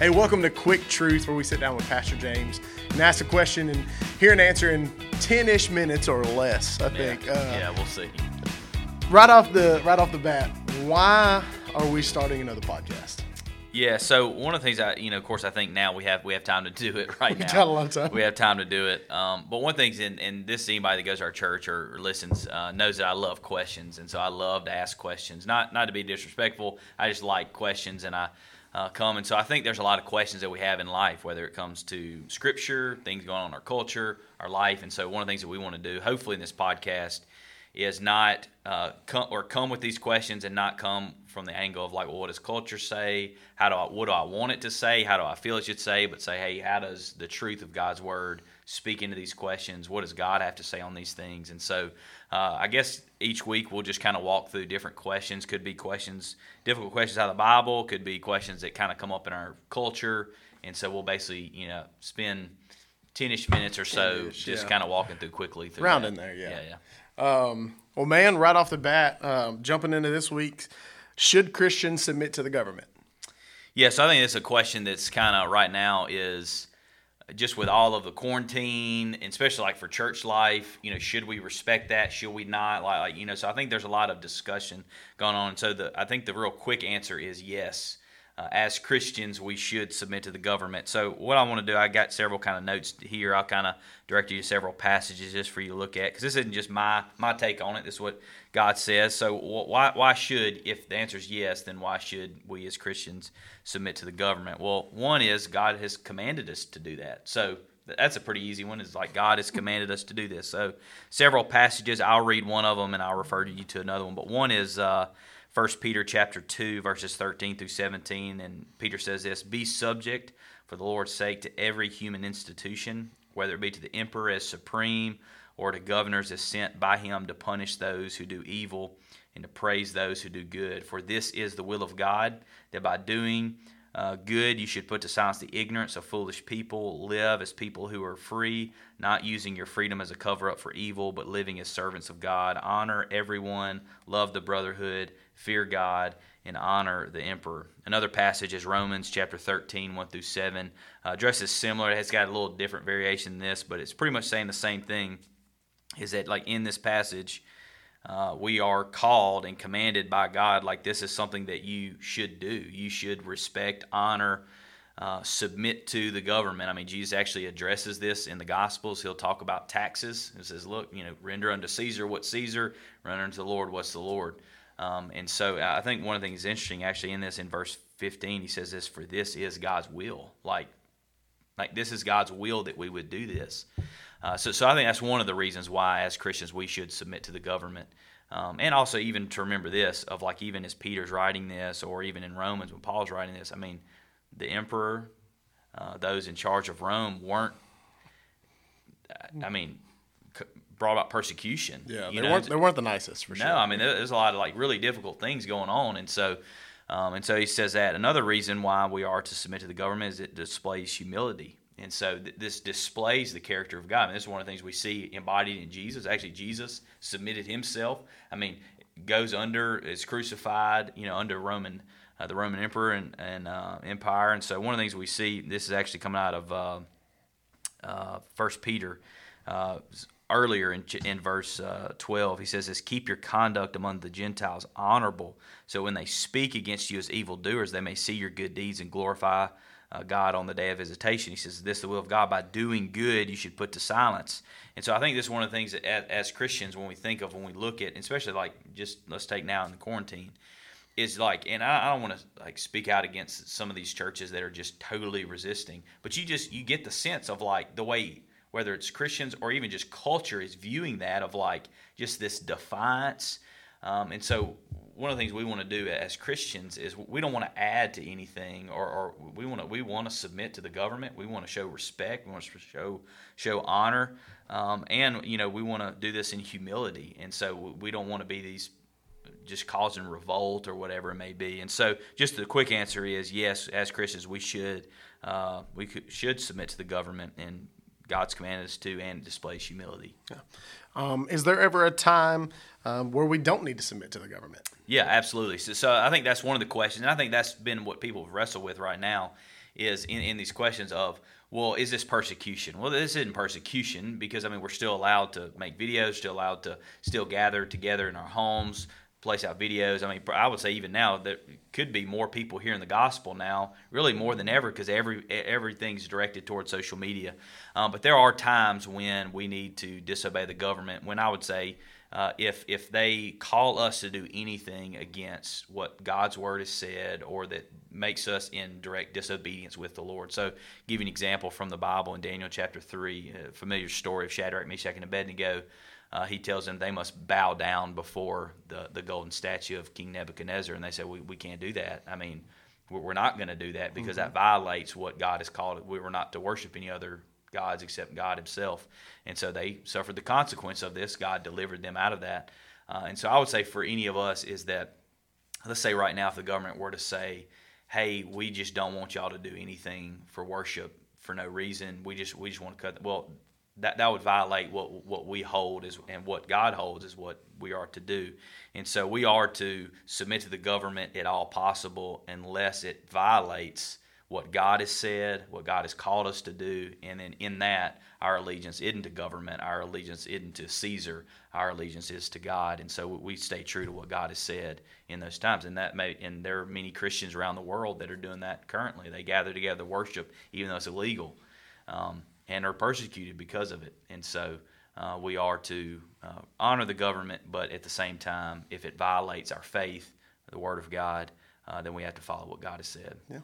Hey, welcome to Quick Truth, where we sit down with Pastor James and ask a question and hear an answer in 10 ish minutes or less, I think. Yeah, uh, yeah, we'll see. Right off the right off the bat, why are we starting another podcast? Yeah, so one of the things I, you know, of course, I think now we have we have time to do it right we now. got a lot of time. We have time to do it. Um, but one thing, and, and this anybody that goes to our church or, or listens uh, knows that I love questions, and so I love to ask questions. Not not to be disrespectful, I just like questions, and I uh, come. And so I think there's a lot of questions that we have in life, whether it comes to scripture, things going on in our culture, our life. And so one of the things that we want to do, hopefully in this podcast, is not uh, come or come with these questions and not come from the angle of like, well, what does culture say? How do I, what do I want it to say? How do I feel it should say? But say, hey, how does the truth of God's word speak into these questions? What does God have to say on these things? And so, uh, I guess each week we'll just kind of walk through different questions. Could be questions, difficult questions out of the Bible. Could be questions that kind of come up in our culture. And so we'll basically, you know, spend ten-ish minutes or so just yeah. kind of walking through quickly through round that. in there, yeah, yeah, yeah. Um, well, man, right off the bat, um, jumping into this week, should Christians submit to the government? Yes, so I think it's a question that's kind of right now is just with all of the quarantine, and especially like for church life, you know, should we respect that? Should we not? Like, like you know, so I think there's a lot of discussion going on. So the I think the real quick answer is yes uh, as Christians, we should submit to the government. So, what I want to do, I got several kind of notes here. I'll kind of direct you to several passages just for you to look at, because this isn't just my my take on it. This is what God says. So, why why should, if the answer is yes, then why should we as Christians submit to the government? Well, one is God has commanded us to do that. So, that's a pretty easy one. Is like God has commanded us to do this. So, several passages. I'll read one of them, and I'll refer to you to another one. But one is. Uh, 1 Peter chapter 2 verses 13 through 17 and Peter says this be subject for the Lord's sake to every human institution whether it be to the emperor as supreme or to governors as sent by him to punish those who do evil and to praise those who do good. For this is the will of God that by doing uh, good you should put to silence the ignorance of foolish people live as people who are free not using your freedom as a cover up for evil but living as servants of god. Honor everyone love the brotherhood fear God, and honor the emperor. Another passage is Romans chapter 13, 1 through 7. Uh, addresses similar. It has got a little different variation than this, but it's pretty much saying the same thing. Is that, like, in this passage, uh, we are called and commanded by God, like, this is something that you should do. You should respect, honor, uh, submit to the government. I mean, Jesus actually addresses this in the Gospels. He'll talk about taxes. He says, look, you know, render unto Caesar what Caesar, render unto the Lord what's the Lord. Um, and so uh, I think one of the things interesting actually in this in verse 15 he says this for this is God's will. Like like this is God's will that we would do this. Uh, so so I think that's one of the reasons why as Christians we should submit to the government. Um, and also even to remember this of like even as Peter's writing this or even in Romans when Paul's writing this I mean the emperor uh, those in charge of Rome weren't I mean brought about persecution. Yeah, they know? weren't they weren't the nicest for no, sure. No, I mean there's a lot of like really difficult things going on, and so um, and so he says that another reason why we are to submit to the government is it displays humility. And so th- this displays the character of God. I mean, this is one of the things we see embodied in Jesus. Actually, Jesus submitted himself. I mean, goes under, is crucified, you know, under Roman, uh, the Roman emperor and, and uh, empire. And so one of the things we see, this is actually coming out of uh, uh First Peter. Earlier in, in verse uh, 12, he says this Keep your conduct among the Gentiles honorable, so when they speak against you as evildoers, they may see your good deeds and glorify uh, God on the day of visitation. He says, This is the will of God. By doing good, you should put to silence. And so I think this is one of the things that as, as Christians, when we think of, when we look at, especially like just let's take now in the quarantine, is like, and I, I don't want to like speak out against some of these churches that are just totally resisting, but you just, you get the sense of like the way whether it's Christians or even just culture, is viewing that of like just this defiance. Um, and so, one of the things we want to do as Christians is we don't want to add to anything, or, or we want to we want to submit to the government. We want to show respect. We want to show show honor, um, and you know we want to do this in humility. And so we don't want to be these just causing revolt or whatever it may be. And so, just the quick answer is yes. As Christians, we should uh, we could, should submit to the government and God's commanded us to, and it displays humility. Um, is there ever a time um, where we don't need to submit to the government? Yeah, absolutely. So, so I think that's one of the questions, and I think that's been what people wrestle with right now, is in, in these questions of, well, is this persecution? Well, this isn't persecution because I mean we're still allowed to make videos, still allowed to still gather together in our homes, place out videos. I mean, I would say even now there could be more people hearing the gospel now, really more than ever, because every everything's directed towards social media. Um, but there are times when we need to disobey the government. When I would say uh, if if they call us to do anything against what God's word has said or that makes us in direct disobedience with the Lord. So, give you an example from the Bible in Daniel chapter three, a familiar story of Shadrach, Meshach, and Abednego. Uh, he tells them they must bow down before the, the golden statue of King Nebuchadnezzar, and they say we, we can't do that. I mean, we're not going to do that because mm-hmm. that violates what God has called it. We were not to worship any other gods except God Himself. And so they suffered the consequence of this. God delivered them out of that. Uh, and so I would say for any of us is that, let's say right now, if the government were to say, hey, we just don't want y'all to do anything for worship for no reason, we just we just want to cut. Well, that that would violate what what we hold is and what God holds is what we are to do. And so we are to submit to the government at all possible unless it violates what God has said, what God has called us to do, and then in that, our allegiance isn't to government, our allegiance isn't to Caesar, our allegiance is to God, and so we stay true to what God has said in those times. And that may, and there are many Christians around the world that are doing that currently. They gather together to worship, even though it's illegal, um, and are persecuted because of it. And so uh, we are to uh, honor the government, but at the same time, if it violates our faith, the Word of God, uh, then we have to follow what God has said. Yeah.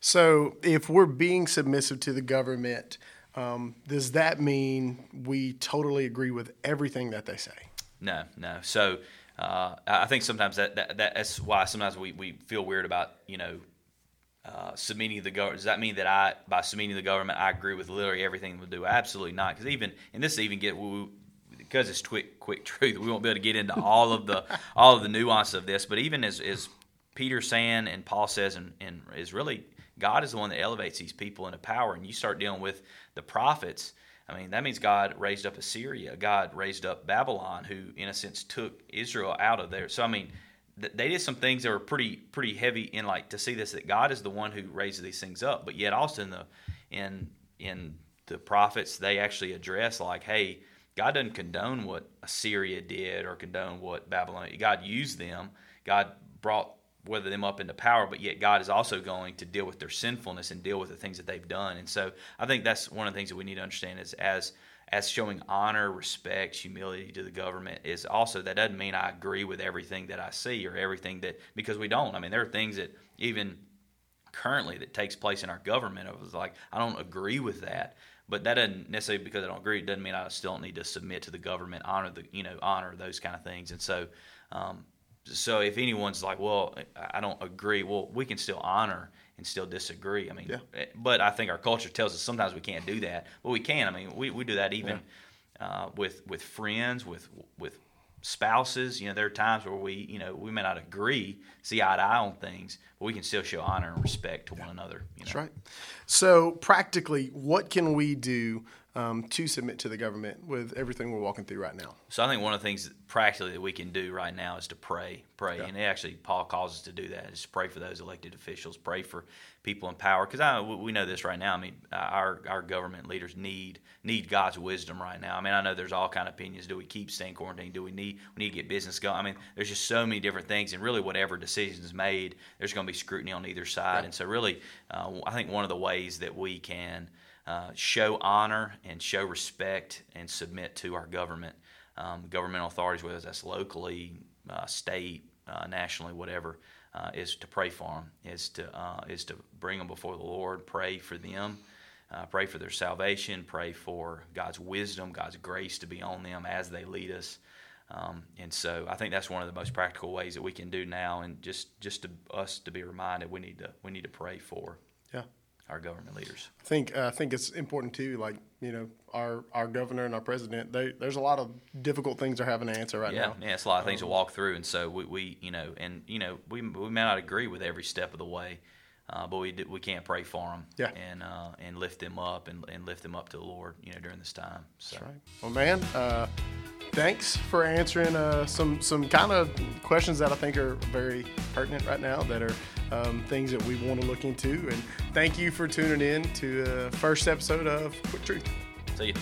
So if we're being submissive to the government, um, does that mean we totally agree with everything that they say? No, no. So uh, I think sometimes that, that, that's why sometimes we, we feel weird about you know uh, submitting the government. Does that mean that I by submitting the government I agree with literally everything we do? Absolutely not. Because even and this even get because it's quick quick truth. We won't be able to get into all of the all of the nuance of this. But even as as Peter saying and Paul says and, and is really God is the one that elevates these people into power. And you start dealing with the prophets. I mean, that means God raised up Assyria. God raised up Babylon, who, in a sense, took Israel out of there. So, I mean, they did some things that were pretty pretty heavy in like to see this that God is the one who raises these things up. But yet, also in the in in the prophets, they actually address like, hey, God doesn't condone what Assyria did or condone what Babylon. God used them. God brought whether them up into power, but yet God is also going to deal with their sinfulness and deal with the things that they've done. And so I think that's one of the things that we need to understand is as as showing honor, respect, humility to the government is also that doesn't mean I agree with everything that I see or everything that because we don't. I mean, there are things that even currently that takes place in our government. Was like I don't agree with that, but that doesn't necessarily because I don't agree. It doesn't mean I still need to submit to the government, honor the you know honor those kind of things. And so um, so if anyone's like, well, I don't agree, well, we can still honor and still disagree. I mean, yeah. Eh, but I think our culture tells us sometimes we can't do that, but we can. I mean, we, we do that even yeah. uh, with with friends, with with spouses. You know, there are times where we, you know, we may not agree, see eye to eye on things, but we can still show honor and respect to one another. You know? That's right. So practically, what can we do um, to submit to the government with everything we're walking through right now. So I think one of the things practically that we can do right now is to pray, pray, yeah. and actually Paul calls us to do that. Is pray for those elected officials, pray for people in power, because I we know this right now. I mean, our our government leaders need need God's wisdom right now. I mean, I know there's all kind of opinions. Do we keep staying quarantined? Do we need we need to get business going? I mean, there's just so many different things, and really, whatever decision is made, there's going to be scrutiny on either side. Yeah. And so, really, uh, I think one of the ways that we can uh, show honor and show respect and submit to our government, um, governmental authorities, whether that's locally, uh, state, uh, nationally, whatever, uh, is to pray for them, is to uh, is to bring them before the Lord, pray for them, pray for their salvation, pray for God's wisdom, God's grace to be on them as they lead us. Um, and so I think that's one of the most practical ways that we can do now, and just just to us to be reminded we need to we need to pray for our government leaders. I think uh, I think it's important too. Like you know, our our governor and our president. They, there's a lot of difficult things they're having to answer right yeah, now. Yeah, it's a lot of things um, to walk through, and so we, we you know and you know we we may not agree with every step of the way. Uh, but we we can't pray for them yeah. and uh, and lift them up and, and lift them up to the Lord, you know, during this time. So. That's right. Well, man, uh, thanks for answering uh, some some kind of questions that I think are very pertinent right now. That are um, things that we want to look into. And thank you for tuning in to the first episode of Quick Truth. See you.